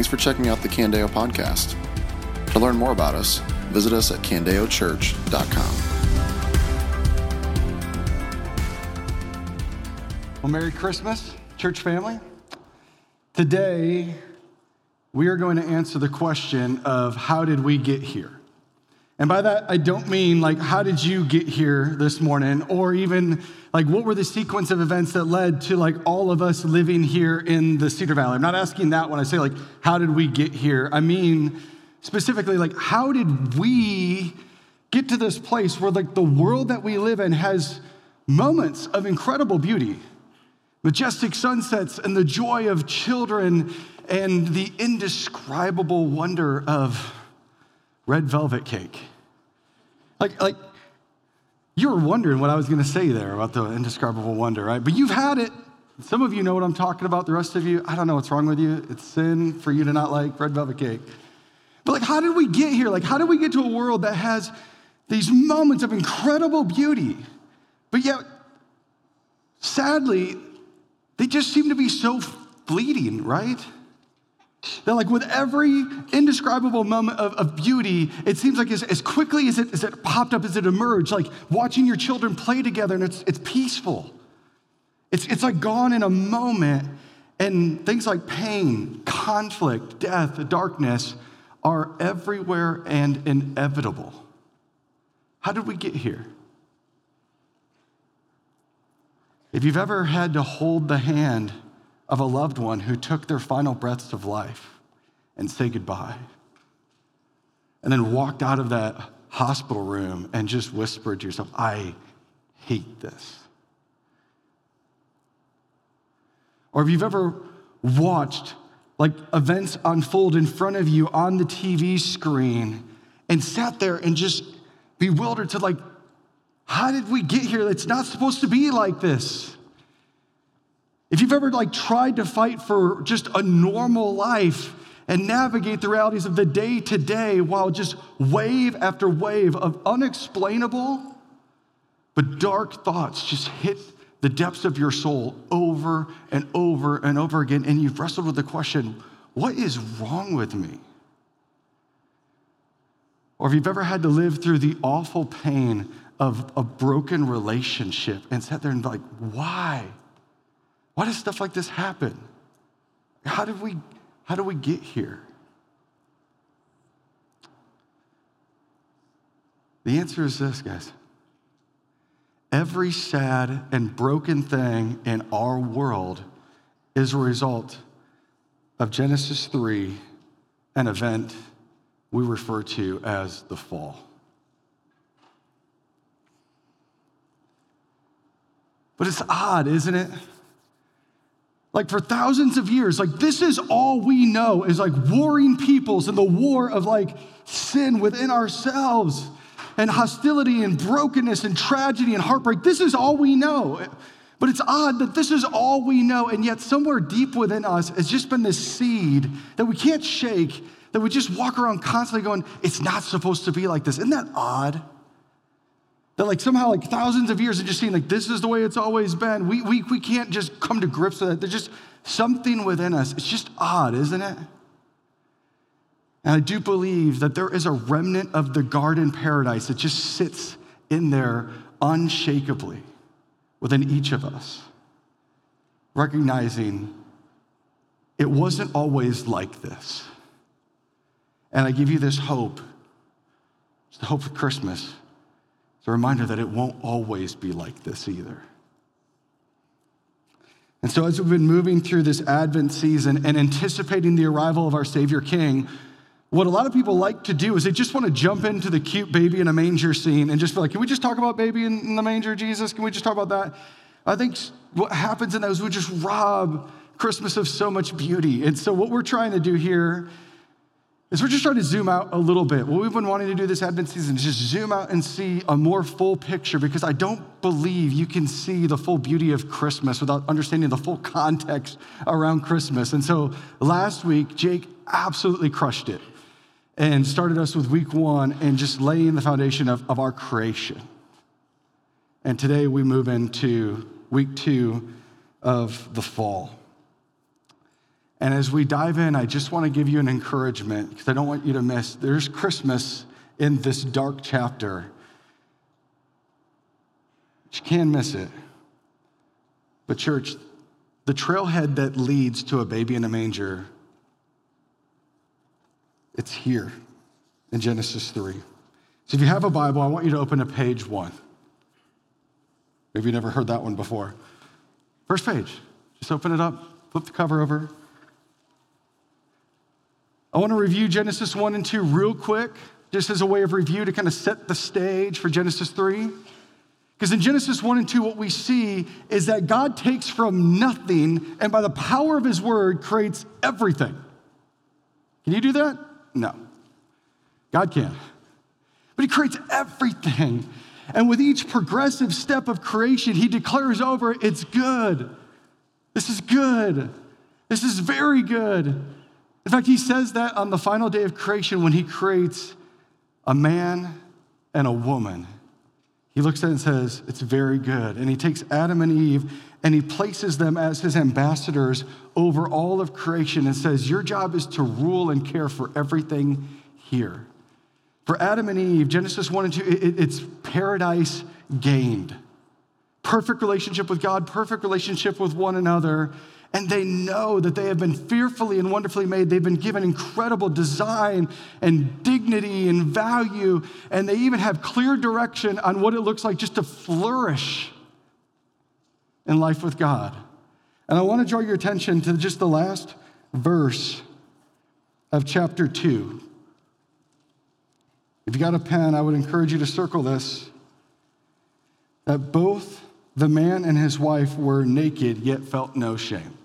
Thanks for checking out the Candeo podcast. To learn more about us, visit us at candeochurch.com. Well, Merry Christmas, church family. Today, we are going to answer the question of how did we get here? And by that, I don't mean like, how did you get here this morning? Or even like, what were the sequence of events that led to like all of us living here in the Cedar Valley? I'm not asking that when I say like, how did we get here? I mean, specifically, like, how did we get to this place where like the world that we live in has moments of incredible beauty? majestic sunsets and the joy of children and the indescribable wonder of red velvet cake. Like, like you were wondering what I was going to say there about the indescribable wonder, right? But you've had it. Some of you know what I'm talking about. The rest of you, I don't know what's wrong with you. It's sin for you to not like red velvet cake. But like, how did we get here? Like, how did we get to a world that has these moments of incredible beauty, but yet, sadly, they just seem to be so fleeting, right? That like with every indescribable moment of, of beauty, it seems like as, as quickly as it, as it popped up, as it emerged, like watching your children play together and it's, it's peaceful. It's, it's like gone in a moment, and things like pain, conflict, death, darkness are everywhere and inevitable. How did we get here? If you've ever had to hold the hand of a loved one who took their final breaths of life and say goodbye, and then walked out of that hospital room and just whispered to yourself, I hate this. Or if you've ever watched like events unfold in front of you on the TV screen and sat there and just bewildered to like how did we get here? It's not supposed to be like this. If you've ever like tried to fight for just a normal life and navigate the realities of the day to day while just wave after wave of unexplainable but dark thoughts just hit the depths of your soul over and over and over again and you've wrestled with the question, what is wrong with me? Or if you've ever had to live through the awful pain of a broken relationship and sat there and like, why? Why does stuff like this happen? How did we, how do we get here? The answer is this, guys. Every sad and broken thing in our world is a result of Genesis 3, an event we refer to as the fall. But it's odd, isn't it? Like for thousands of years, like this is all we know is like warring peoples and the war of like sin within ourselves and hostility and brokenness and tragedy and heartbreak. This is all we know. But it's odd that this is all we know, and yet somewhere deep within us has just been this seed that we can't shake, that we just walk around constantly going, it's not supposed to be like this. Isn't that odd? That like somehow like thousands of years of just seeing like this is the way it's always been. We, we, we can't just come to grips with it. There's just something within us. It's just odd, isn't it? And I do believe that there is a remnant of the garden paradise that just sits in there unshakably within each of us, recognizing it wasn't always like this. And I give you this hope. It's the hope of Christmas. Reminder mm-hmm. that it won't always be like this either. And so, as we've been moving through this Advent season and anticipating the arrival of our Savior King, what a lot of people like to do is they just want to jump into the cute baby in a manger scene and just be like, can we just talk about baby in the manger, Jesus? Can we just talk about that? I think what happens in that is we just rob Christmas of so much beauty. And so, what we're trying to do here is we're just trying to zoom out a little bit. What we've been wanting to do this Advent season is just zoom out and see a more full picture because I don't believe you can see the full beauty of Christmas without understanding the full context around Christmas. And so last week, Jake absolutely crushed it and started us with week one and just laying the foundation of, of our creation. And today we move into week two of the fall. And as we dive in, I just want to give you an encouragement because I don't want you to miss. There's Christmas in this dark chapter. You can't miss it. But, church, the trailhead that leads to a baby in a manger, it's here in Genesis 3. So if you have a Bible, I want you to open to page one. Maybe you never heard that one before. First page. Just open it up, flip the cover over. I want to review Genesis 1 and 2 real quick, just as a way of review to kind of set the stage for Genesis 3. Because in Genesis 1 and 2, what we see is that God takes from nothing and by the power of his word creates everything. Can you do that? No. God can. But he creates everything. And with each progressive step of creation, he declares over it's good. This is good. This is very good. In fact, he says that on the final day of creation when he creates a man and a woman. He looks at it and says, It's very good. And he takes Adam and Eve and he places them as his ambassadors over all of creation and says, Your job is to rule and care for everything here. For Adam and Eve, Genesis 1 and 2, it's paradise gained. Perfect relationship with God, perfect relationship with one another. And they know that they have been fearfully and wonderfully made. They've been given incredible design and dignity and value. And they even have clear direction on what it looks like just to flourish in life with God. And I want to draw your attention to just the last verse of chapter 2. If you got a pen, I would encourage you to circle this that both the man and his wife were naked, yet felt no shame.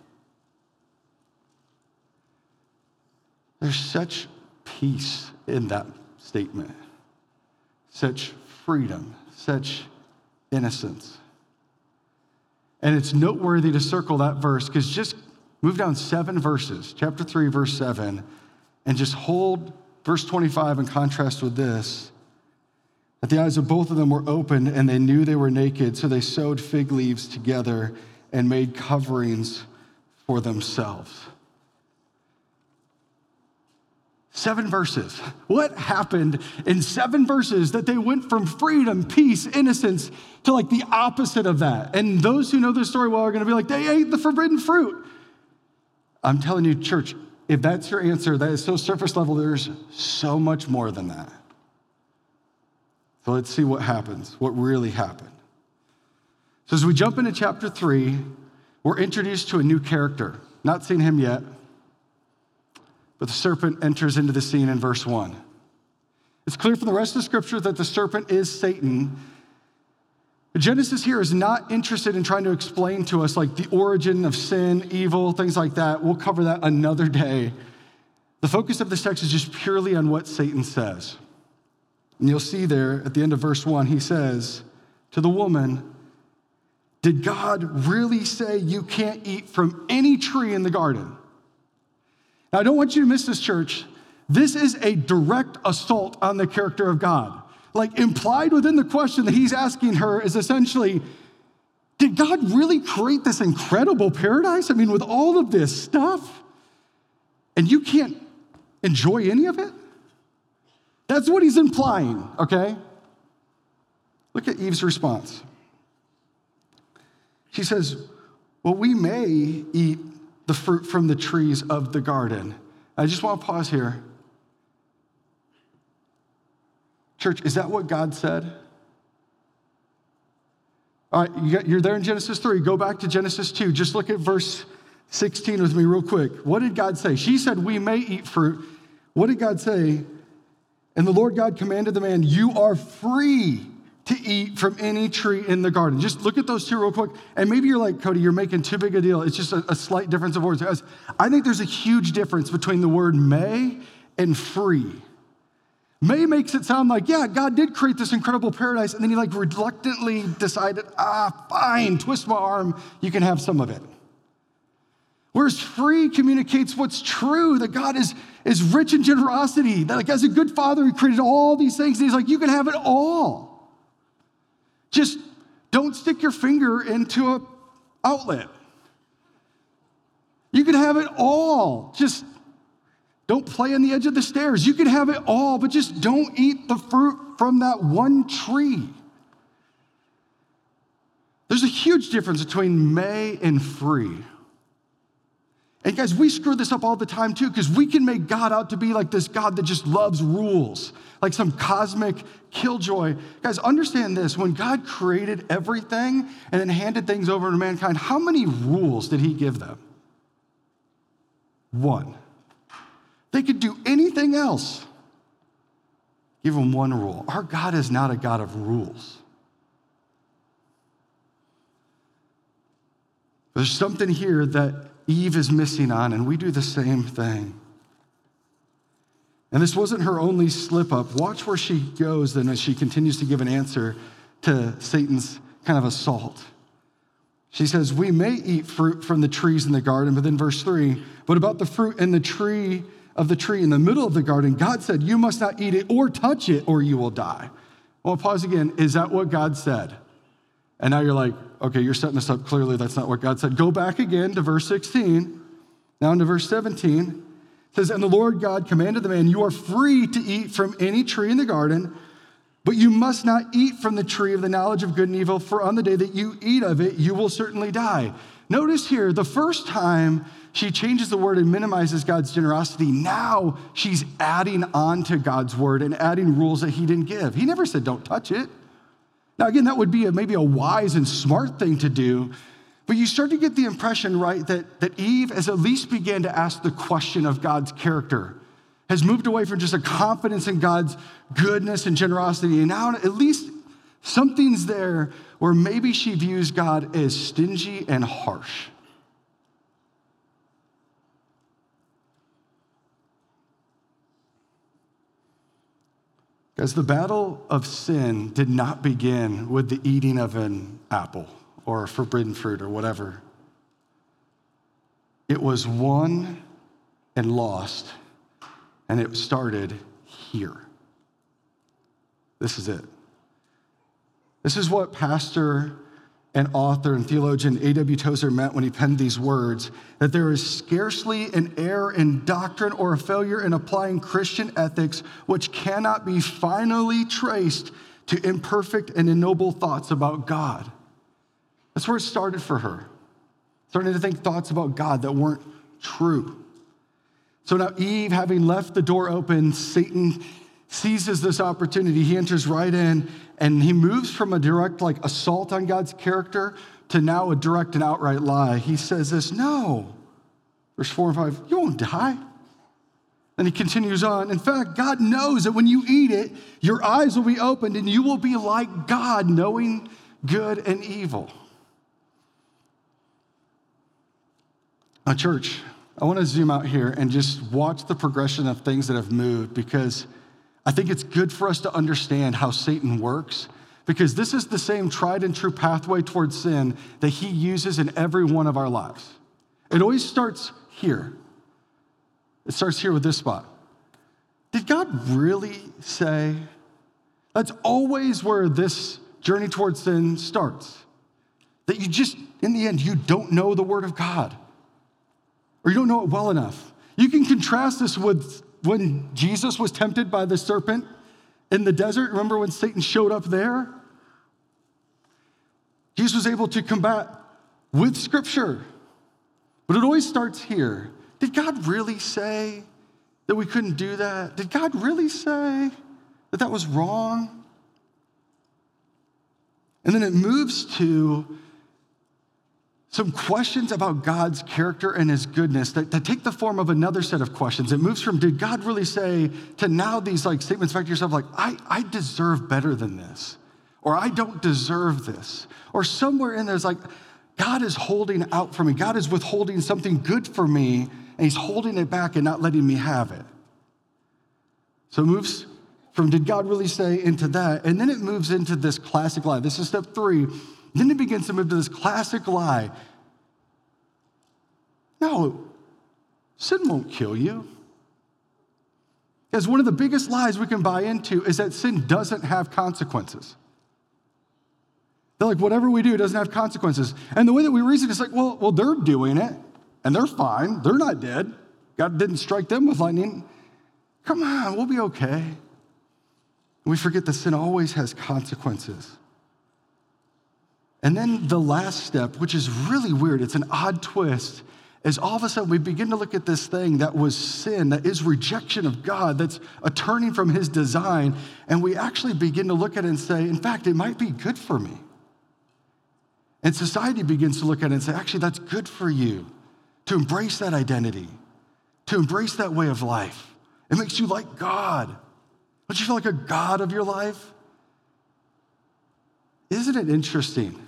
There's such peace in that statement, such freedom, such innocence. And it's noteworthy to circle that verse because just move down seven verses, chapter 3, verse 7, and just hold Verse 25, in contrast with this, that the eyes of both of them were open and they knew they were naked, so they sewed fig leaves together and made coverings for themselves. Seven verses. What happened in seven verses that they went from freedom, peace, innocence to like the opposite of that? And those who know this story well are going to be like, they ate the forbidden fruit. I'm telling you, church, if that's your answer, that is so surface level, there's so much more than that. So let's see what happens, what really happened. So as we jump into chapter three, we're introduced to a new character. Not seen him yet, but the serpent enters into the scene in verse one. It's clear from the rest of the scripture that the serpent is Satan, Genesis here is not interested in trying to explain to us like the origin of sin, evil, things like that. We'll cover that another day. The focus of this text is just purely on what Satan says. And you'll see there at the end of verse one, he says to the woman, Did God really say you can't eat from any tree in the garden? Now, I don't want you to miss this, church. This is a direct assault on the character of God like implied within the question that he's asking her is essentially did God really create this incredible paradise? I mean, with all of this stuff, and you can't enjoy any of it? That's what he's implying, okay? Look at Eve's response. She says, Well, we may eat the fruit from the trees of the garden. I just want to pause here. Church, is that what God said? All right, you're there in Genesis 3. Go back to Genesis 2. Just look at verse 16 with me, real quick. What did God say? She said, We may eat fruit. What did God say? And the Lord God commanded the man, You are free to eat from any tree in the garden. Just look at those two real quick. And maybe you're like, Cody, you're making too big a deal. It's just a, a slight difference of words. I think there's a huge difference between the word may and free. May makes it sound like, yeah, God did create this incredible paradise, and then he like reluctantly decided, ah, fine, twist my arm, you can have some of it. Whereas free communicates what's true, that God is, is rich in generosity, that like as a good father, he created all these things, and he's like, you can have it all. Just don't stick your finger into a outlet. You can have it all. Just don't play on the edge of the stairs. You can have it all, but just don't eat the fruit from that one tree. There's a huge difference between may and free. And guys, we screw this up all the time too, because we can make God out to be like this God that just loves rules, like some cosmic killjoy. Guys, understand this when God created everything and then handed things over to mankind, how many rules did He give them? One. They could do anything else. Give them one rule. Our God is not a God of rules. There's something here that Eve is missing on, and we do the same thing. And this wasn't her only slip up. Watch where she goes then as she continues to give an answer to Satan's kind of assault. She says, We may eat fruit from the trees in the garden, but then verse three, but about the fruit in the tree of the tree in the middle of the garden, God said, You must not eat it or touch it, or you will die. Well, pause again. Is that what God said? And now you're like, okay, you're setting this up clearly. That's not what God said. Go back again to verse 16, now into verse 17. It says, And the Lord God commanded the man, You are free to eat from any tree in the garden, but you must not eat from the tree of the knowledge of good and evil, for on the day that you eat of it, you will certainly die. Notice here, the first time she changes the word and minimizes God's generosity, now she's adding on to God's word and adding rules that he didn't give. He never said, Don't touch it. Now, again, that would be a, maybe a wise and smart thing to do, but you start to get the impression, right, that, that Eve has at least began to ask the question of God's character, has moved away from just a confidence in God's goodness and generosity, and now at least something's there where maybe she views God as stingy and harsh. Because the battle of sin did not begin with the eating of an apple or forbidden fruit or whatever. It was won and lost, and it started here. This is it. This is what Pastor and author and theologian A.W. Tozer meant when he penned these words that there is scarcely an error in doctrine or a failure in applying Christian ethics which cannot be finally traced to imperfect and ignoble thoughts about God. That's where it started for her, starting to think thoughts about God that weren't true. So now, Eve, having left the door open, Satan seizes this opportunity. He enters right in and he moves from a direct like assault on God's character to now a direct and outright lie. He says this, no. Verse 4 and 5, you won't die. And he continues on. In fact, God knows that when you eat it, your eyes will be opened and you will be like God, knowing good and evil. Now, church, I want to zoom out here and just watch the progression of things that have moved because I think it's good for us to understand how Satan works because this is the same tried and true pathway towards sin that he uses in every one of our lives. It always starts here. It starts here with this spot. Did God really say? That's always where this journey towards sin starts. That you just, in the end, you don't know the Word of God or you don't know it well enough. You can contrast this with when Jesus was tempted by the serpent in the desert, remember when Satan showed up there? Jesus was able to combat with scripture. But it always starts here. Did God really say that we couldn't do that? Did God really say that that was wrong? And then it moves to some questions about God's character and his goodness that, that, take the form of another set of questions. It moves from, did God really say, to now these like statements back to yourself, like, I, I deserve better than this, or I don't deserve this. Or somewhere in there's like, God is holding out for me. God is withholding something good for me, and he's holding it back and not letting me have it. So it moves from did God really say into that, and then it moves into this classic lie. This is step three then it begins to move to this classic lie. No, sin won't kill you. Because one of the biggest lies we can buy into is that sin doesn't have consequences. They're like, whatever we do doesn't have consequences. And the way that we reason is like, well, well, they're doing it. and they're fine. They're not dead. God didn't strike them with lightning. Come on, we'll be okay. We forget that sin always has consequences. And then the last step, which is really weird, it's an odd twist, is all of a sudden we begin to look at this thing that was sin, that is rejection of God, that's a turning from his design, and we actually begin to look at it and say, in fact, it might be good for me. And society begins to look at it and say, actually, that's good for you to embrace that identity, to embrace that way of life. It makes you like God. Don't you feel like a God of your life? Isn't it interesting?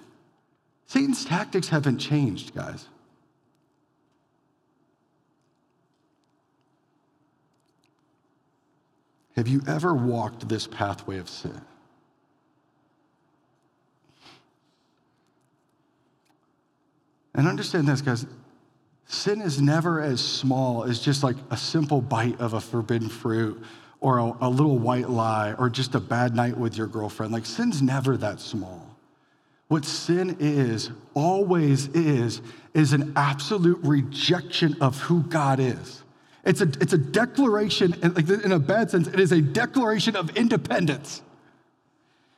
Satan's tactics haven't changed, guys. Have you ever walked this pathway of sin? And understand this, guys. Sin is never as small as just like a simple bite of a forbidden fruit or a, a, little white lie or just a bad night with your girlfriend. Like, sin's never that small. What sin is, always is, is an absolute rejection of who God is. It's a, it's a declaration, in a bad sense, it is a declaration of independence.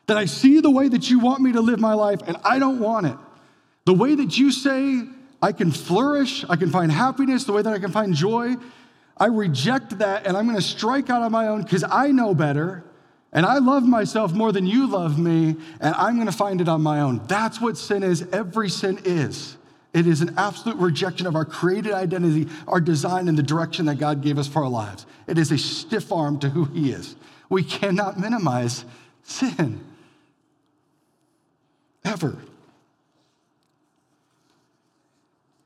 That I see the way that you want me to live my life and I don't want it. The way that you say I can flourish, I can find happiness, the way that I can find joy, I reject that and I'm to strike out on my own because I know better and I love myself more than you love me and I'm going to find it on my own. That's what sin is. Every sin is. It is an absolute rejection of our created identity, our design, and the direction that God gave us for our lives. It is a stiff arm to who He is. We cannot minimize sin. Ever.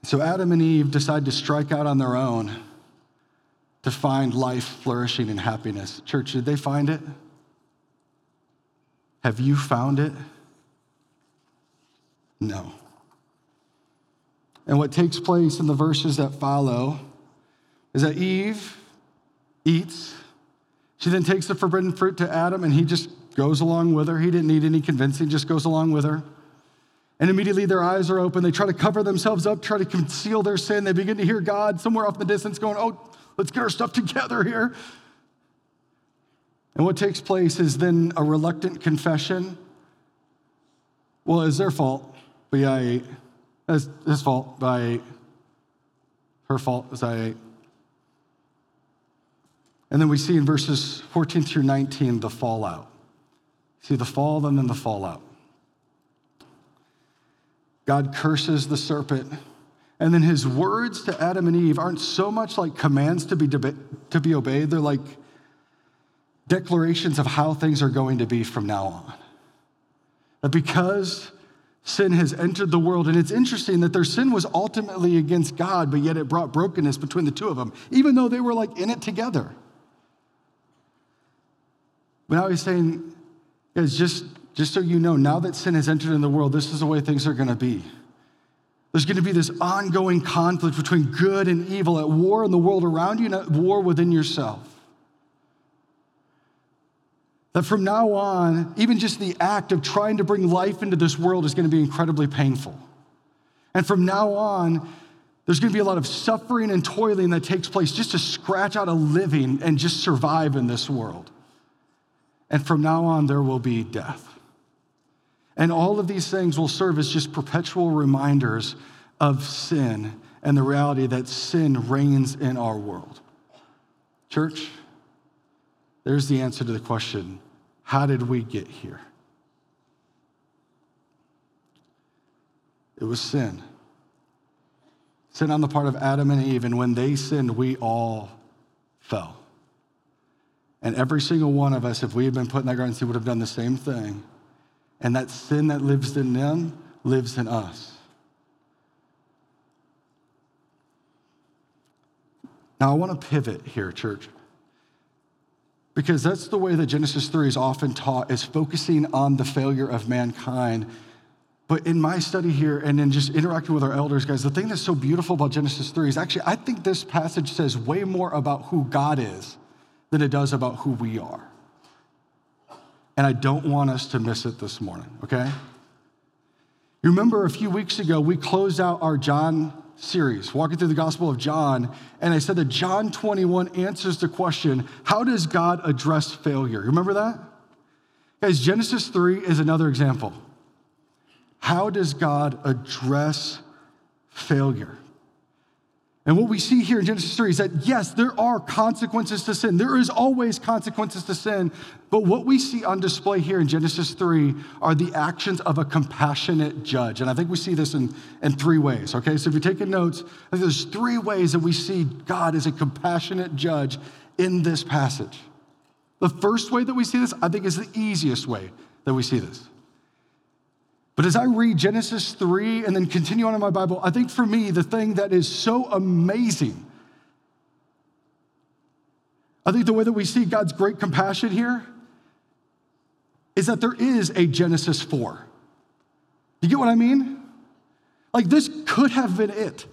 So Adam and Eve decide to strike out on their own to find life flourishing and happiness. Church, did they find it? Have you found it? No. And what takes place in the verses that follow is that Eve eats. She then takes the forbidden fruit to Adam, and he just goes along with her. He didn't need any convincing, just goes along with her. And immediately their eyes are open. They try to cover themselves up, try to conceal their sin. They begin to hear God somewhere off in the distance going, Oh, let's get our stuff together here. And what takes place is then a reluctant confession. Well, it's their fault, but yeah, I ate. It's his fault, but I ate. Her fault as I ate. And then we see in verses 14 through 19 the fallout. See the fall and then the fallout. God curses the serpent. And then his words to Adam and Eve aren't so much like commands to be, to be obeyed, they're like declarations of how things are going to be from now on. That because sin has entered the world, and it's interesting that their sin was ultimately against God, but yet it brought brokenness between the two of them, even though they were like in it together. But now he's saying, guys, just, just so you know, now that sin has entered in the world, this is the way things are going to be. There's going to be this ongoing conflict between good and evil at war in the world around you and at war within yourself. That from now on, even just the act of trying to bring life into this world is going to be incredibly painful. And from now on, there's going to be a lot of suffering and toiling that takes place just to scratch out a living and just survive in this world. And from now on, there will be death. And all of these things will serve as just perpetual reminders of sin and the reality that sin reigns in our world. Church, there's the answer to the question how did we get here? It was sin. Sin on the part of Adam and Eve, and when they sinned, we all fell. And every single one of us, if we had been put in that garden, would have done the same thing. And that sin that lives in them lives in us. Now, I want to pivot here, church, because that's the way that Genesis 3 is often taught, is focusing on the failure of mankind. But in my study here and in just interacting with our elders, guys, the thing that's so beautiful about Genesis 3 is actually, I think this passage says way more about who God is than it does about who we are and I don't want us to miss it this morning, okay? You remember a few weeks ago, we closed out our John series, walking through the Gospel of John, and I said that John 21 answers the question how does God address failure? Remember that? Guys, Genesis 3 is another example. How does God address failure? And what we see here in Genesis 3 is that, yes, there are consequences to sin. There is always consequences to sin. But what we see on display here in Genesis 3 are the actions of a compassionate judge. And I think we see this in, in three ways, okay? So if you're taking notes, I think there's three ways that we see God as a compassionate judge in this passage. The first way that we see this, I think, is the easiest way that we see this. But as I read Genesis 3 and then continue on in my Bible, I think for me, the thing that is so amazing, I think the way that we see God's great compassion here is that there is a Genesis 4. You get what I mean? Like this could have been it.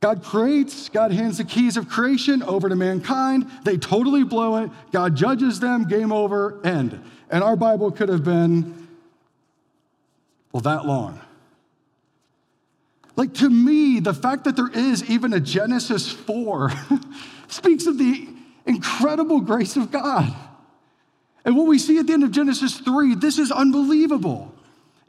God creates, God hands the keys of creation over to mankind. They totally blow it. God judges them, game over, end. And our Bible could have been well, that long. Like to me, the fact that there is even a Genesis 4 speaks of the incredible grace of God. And what we see at the end of Genesis 3, this is unbelievable,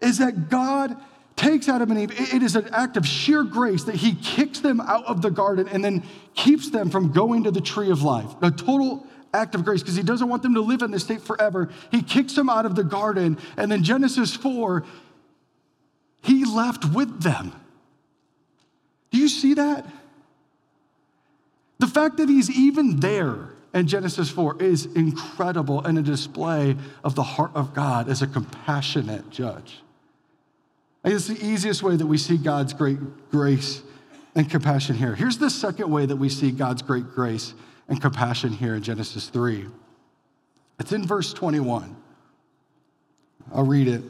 is that God takes Adam and Eve. It is an act of sheer grace that he kicks them out of the garden and then keeps them from going to the tree of life. A total act of grace because he doesn't want them to live in this state forever. He kicks them out of the garden. And then Genesis 4, he left with them. Do you see that? The fact that he's even there in Genesis 4 is incredible and a display of the heart of God as a compassionate judge. I it's the easiest way that we see God's great grace and compassion here. Here's the second way that we see God's great grace and compassion here in Genesis 3. It's in verse 21. I'll read it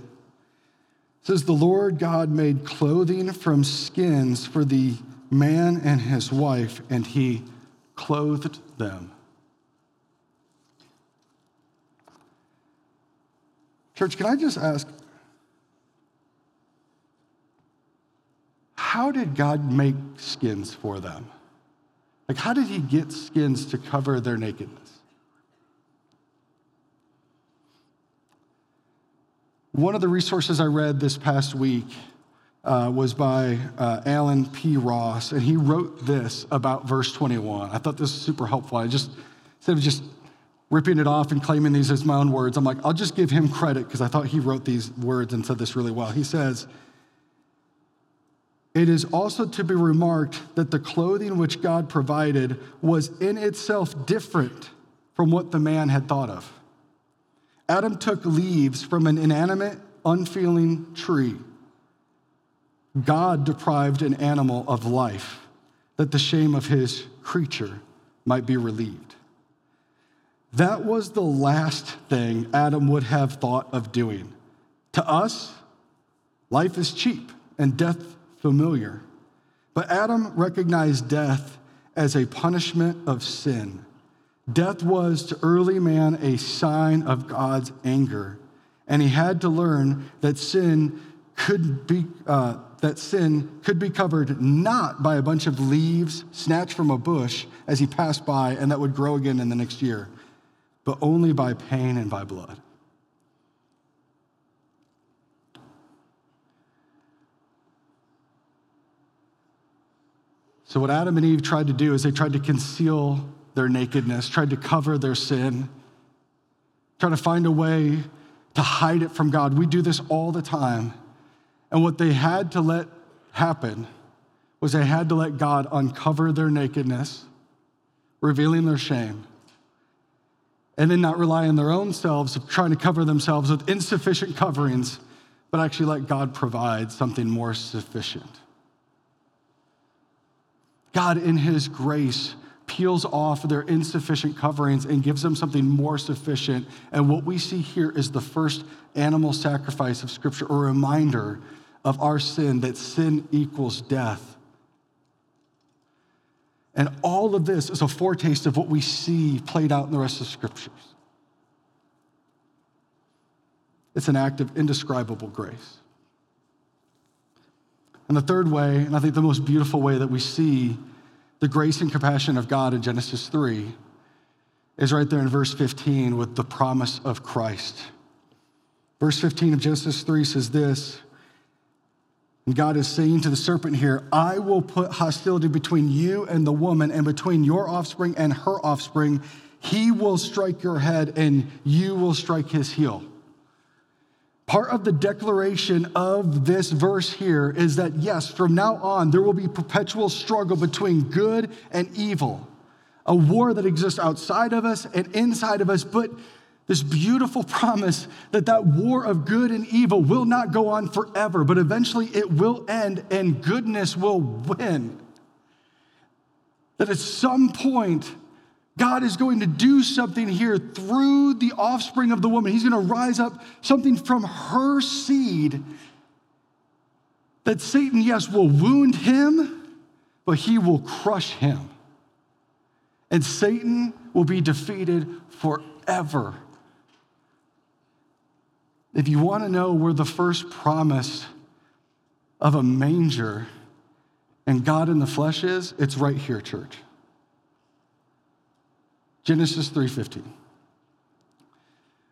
says, The Lord God made clothing from skins for the man and his wife, and he clothed them. Church, can I just ask, how did God make skins for them? Like, how did he get skins to cover their nakedness? One of the resources I read this past week uh, was by uh, Allen P. Ross, and he wrote this about verse 21. I thought this was super helpful. I just, instead of just ripping it off and claiming these as my own words, I'm like, I'll just give him credit because I thought he wrote these words and said this really well. He says, It is also to be remarked that the clothing which God provided was in itself different from what the man had thought of. Adam took leaves from an inanimate, unfeeling tree. God deprived an animal of life that the shame of his creature might be relieved. That was the last thing Adam would have thought of doing. To us, life is cheap and death familiar. But Adam recognized death as a punishment of sin Death was to early man a sign of God's anger, and he had to learn that sin could be uh, that sin could be covered not by a bunch of leaves snatched from a bush as he passed by and that would grow again in the next year, but only by pain and by blood. So, what Adam and Eve tried to do is they tried to conceal their nakedness, tried to cover their sin, tried to find a way to hide it from God. We do this all the time. And what they had to let happen was they had to let God uncover their nakedness, revealing their shame, and then not rely on their own selves trying to cover themselves with insufficient coverings, but actually let God provide something more sufficient. God, in His grace, peels off their insufficient coverings and gives them something more sufficient. And what we see here is the first animal sacrifice of Scripture, a reminder of our sin, that sin equals death. And all of this is a foretaste of what we see played out in the rest of Scriptures. It's an act of indescribable grace. And the third way, and I think the most beautiful way that we see the grace and compassion of God in Genesis 3, is right there in verse 15 with the promise of Christ. Verse 15 of Genesis 3 says this and God is saying to the serpent here, I will put hostility between you and the woman, and between your offspring and her offspring. He will strike your head, and you will strike his heel. Part of the declaration of this verse here is that, yes, from now on, there will be perpetual struggle between good and evil, a war that exists outside of us and inside of us, but this beautiful promise that that war of good and evil will not go on forever, but eventually it will end and goodness will win. That at some point, God is going to do something here through the offspring of the woman. He's going to rise up something from her seed that Satan, yes, will wound him, but he will crush him. And Satan will be defeated forever. If you want to know where the first promise of a manger and God in the flesh is, it's right here, church. Genesis 3:15.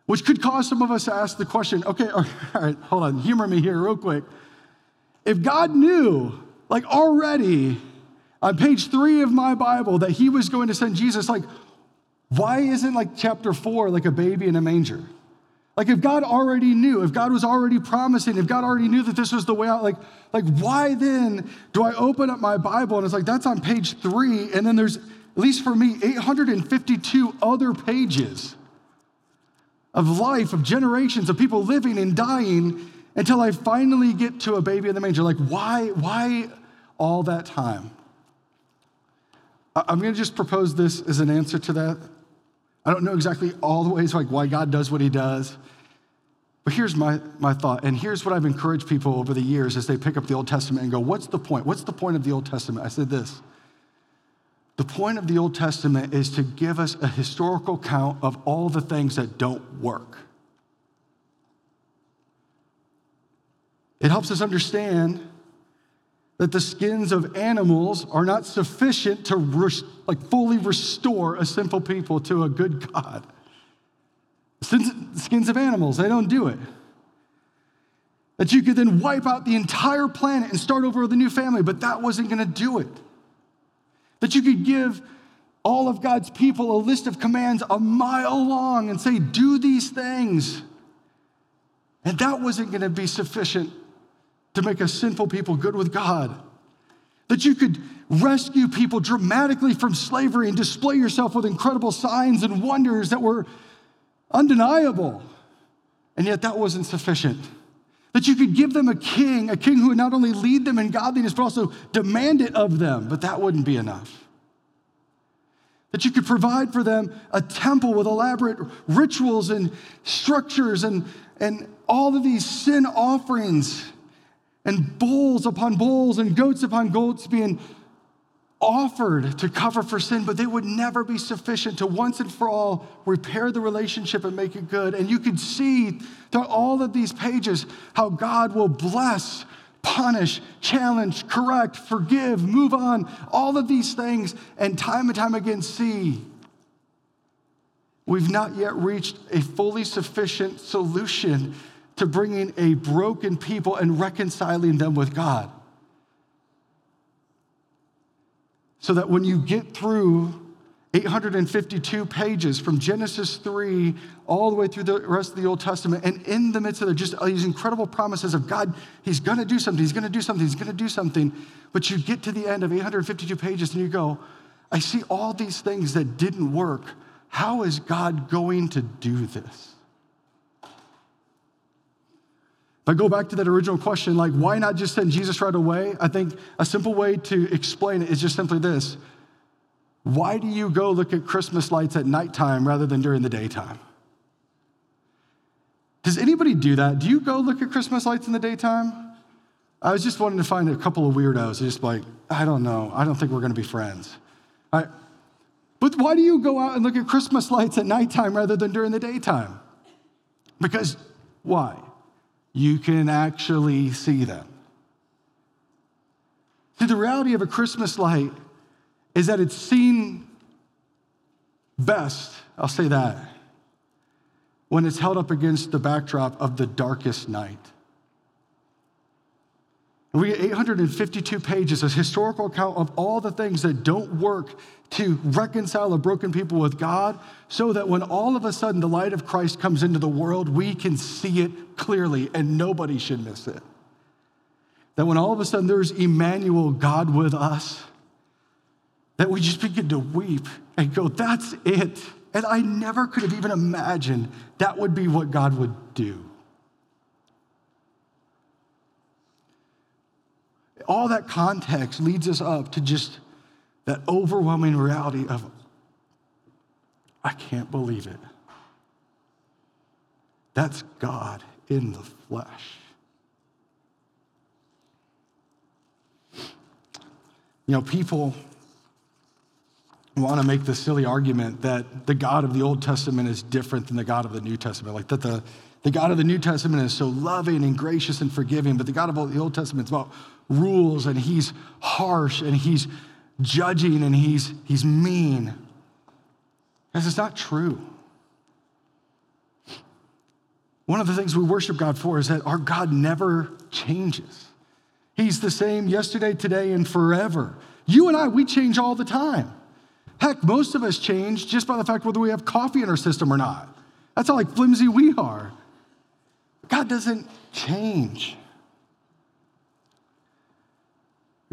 Which could cause some of us to ask the question, okay, all right, hold on, humor me here real quick. If God knew, like already on page three of my Bible, that he was going to send Jesus, like, why isn't like chapter four like a baby in a manger? Like if God already knew, if God was already promising, if God already knew that this was the way out, like, like why then do I open up my Bible and it's like that's on page three, and then there's at least for me 852 other pages of life, of generations of people living and dying until I finally get to a baby in the manger. Like, why, why all that time? I'm gonna just propose this as an answer to that. I don't know exactly all the ways like why God does what he does. But here's my, my thought, and here's what I've encouraged people over the years as they pick up the Old Testament and go, What's the point? What's the point of the Old Testament? I said this The point of the Old Testament is to give us a historical count of all the things that don't work. It helps us understand that the skins of animals are not sufficient to res- like fully restore a sinful people to a good God. Skins of animals, they don't do it. That you could then wipe out the entire planet and start over with a new family, but that wasn't going to do it. That you could give all of God's people a list of commands a mile long and say, do these things. And that wasn't going to be sufficient to make a sinful people good with God. That you could rescue people dramatically from slavery and display yourself with incredible signs and wonders that were undeniable. And yet that wasn't sufficient. That you could give them a king, a king who would not only lead them in godliness, but also demand it of them, but that wouldn't be enough. That you could provide for them a temple with elaborate rituals and structures and, and all of these sin offerings and bulls upon bulls and goats upon goats being offered to cover for sin, but they would never be sufficient to once and for all repair the relationship and make it good. And you could see through all of these pages how God will bless, punish, challenge, correct, forgive, move on, all of these things, and time and time again see we've not yet reached a fully sufficient solution to bringing a broken people and reconciling them with God. So that when you get through 852 pages from Genesis 3 all the way through the rest of the Old Testament, and in the midst of just these incredible promises of God, He's gonna do something, He's gonna do something, He's gonna do something. But you get to the end of 852 pages and you go, I see all these things that didn't work. How is God going to do this? If I go back to that original question, like, why not just send Jesus right away? I think a simple way to explain it is just simply this Why do you go look at Christmas lights at nighttime rather than during the daytime? Does anybody do that? Do you go look at Christmas lights in the daytime? I was just wanting to find a couple of weirdos, just like, I don't know, I don't think we're gonna be friends. Right. But why do you go out and look at Christmas lights at nighttime rather than during the daytime? Because why? You can actually see them. See, the reality of a Christmas light is that it's seen best, I'll say that, when it's held up against the backdrop of the darkest night. We get 852 pages, a historical account of all the things that don't work to reconcile a broken people with God, so that when all of a sudden the light of Christ comes into the world, we can see it clearly and nobody should miss it. That when all of a sudden there's Emmanuel, God with us, that we just begin to weep and go, that's it. And I never could have even imagined that would be what God would do. All that context leads us up to just that overwhelming reality of, I can't believe it. That's God in the flesh. You know, people want to make the silly argument that the God of the Old Testament is different than the God of the New Testament, like that the, the God of the New Testament is so loving and gracious and forgiving, but the God of the Old Testament is about rules and he's harsh and he's judging and he's, he's mean. Because it's not true. One of the things we worship God for is that our God never changes. He's the same yesterday, today, and forever. You and I, we change all the time. Heck, most of us change just by the fact whether we have coffee in our system or not. That's how like flimsy we are. God doesn't change.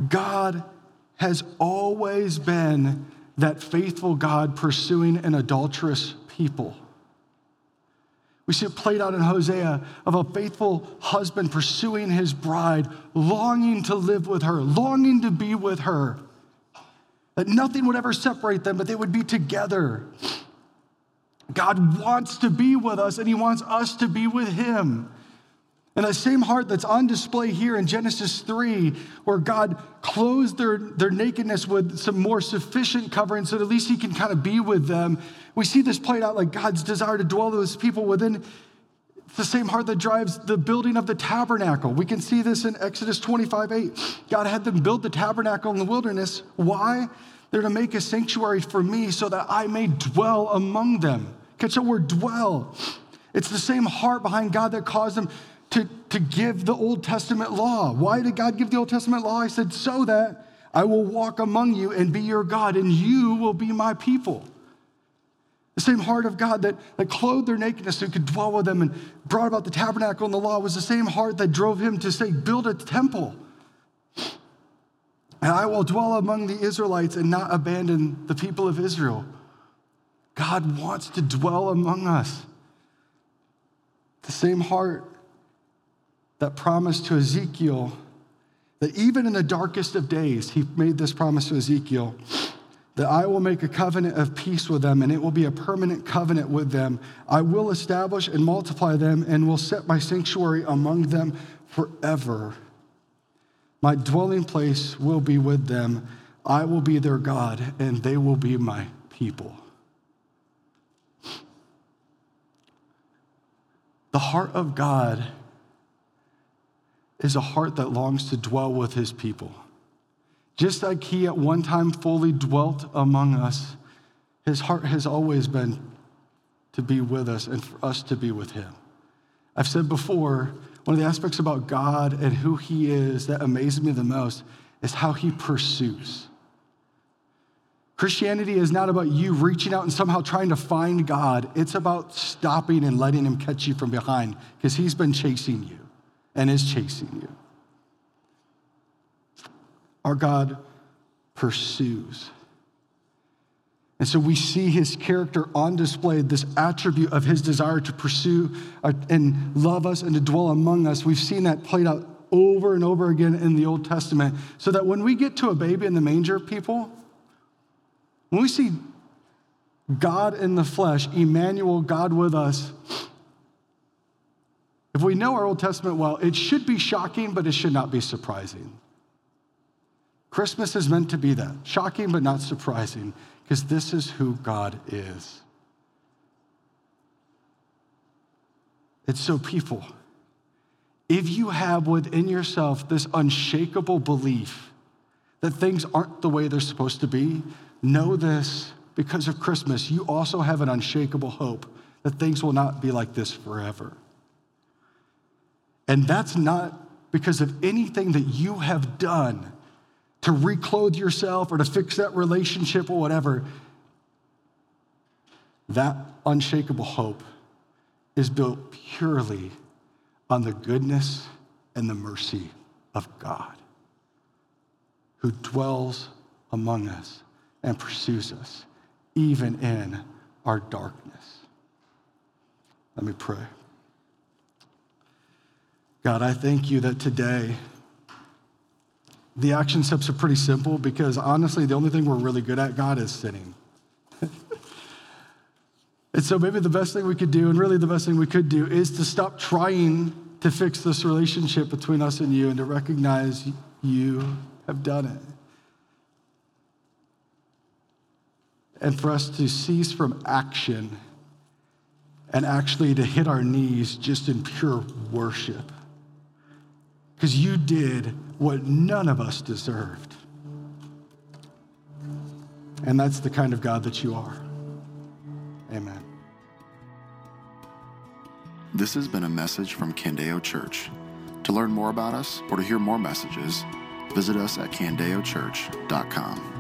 God has always been that faithful God pursuing an adulterous people. We see it played out in Hosea of a faithful husband pursuing his bride, longing to live with her, longing to be with her. That nothing would ever separate them, but they would be together. God wants to be with us, and He wants us to be with Him. And the same heart that's on display here in Genesis 3, where God clothes their, their nakedness with some more sufficient covering so that at least he can kind of be with them. We see this played out like God's desire to dwell with his people within the same heart that drives the building of the tabernacle. We can see this in Exodus 25 8. God had them build the tabernacle in the wilderness. Why? They're to make a sanctuary for me so that I may dwell among them. Catch that word dwell. It's the same heart behind God that caused them to, to give the Old Testament law. Why did God give the Old Testament law? I said, so that I will walk among you and be your God, and you will be my people. The same heart of God that, that clothed their nakedness so he could dwell with them and brought about the tabernacle and the law was the same heart that drove him to say, Build a temple. And I will dwell among the Israelites and not abandon the people of Israel. God wants to dwell among us. The same heart that promise to Ezekiel that even in the darkest of days, he made this promise to Ezekiel that I will make a covenant of peace with them, and it will be a permanent covenant with them. I will establish and multiply them, and will set my sanctuary among them forever. My dwelling place will be with them. I will be their God, and they will be my people. The heart of God is a heart that longs to dwell with his people. Just like he at one time fully dwelt among us, his heart has always been to be with us and for us to be with him. I've said before, one of the aspects about God and who he is that amazes me the most is how he pursues. Christianity is not about you reaching out and somehow trying to find God. It's about stopping and letting him catch you from behind because he's been chasing you and is chasing you. Our God pursues. And so we see his character on display, this attribute of his desire to pursue uh, and love us and to dwell among us. We've seen that played out over and over again in the Old Testament. So that when we get to a baby in the manger, people, when we see God in the flesh, Emmanuel, God with us, if we know our Old Testament well, it should be shocking, but it should not be surprising. Christmas is meant to be that shocking, but not surprising, because this is who God is. It's so, people, if you have within yourself this unshakable belief that things aren't the way they're supposed to be, know this because of Christmas, you also have an unshakable hope that things will not be like this forever. And that's not because of anything that you have done to reclothe yourself or to fix that relationship or whatever. That unshakable hope is built purely on the goodness and the mercy of God, who dwells among us and pursues us, even in our darkness. Let me pray. God, I thank you that today the action steps are pretty simple because honestly, the only thing we're really good at, God, is sinning. and so maybe the best thing we could do, and really the best thing we could do, is to stop trying to fix this relationship between us and you and to recognize you have done it. And for us to cease from action and actually to hit our knees just in pure worship. Because you did what none of us deserved. And that's the kind of God that you are. Amen. This has been a message from Candeo Church. To learn more about us or to hear more messages, visit us at candeochurch.com.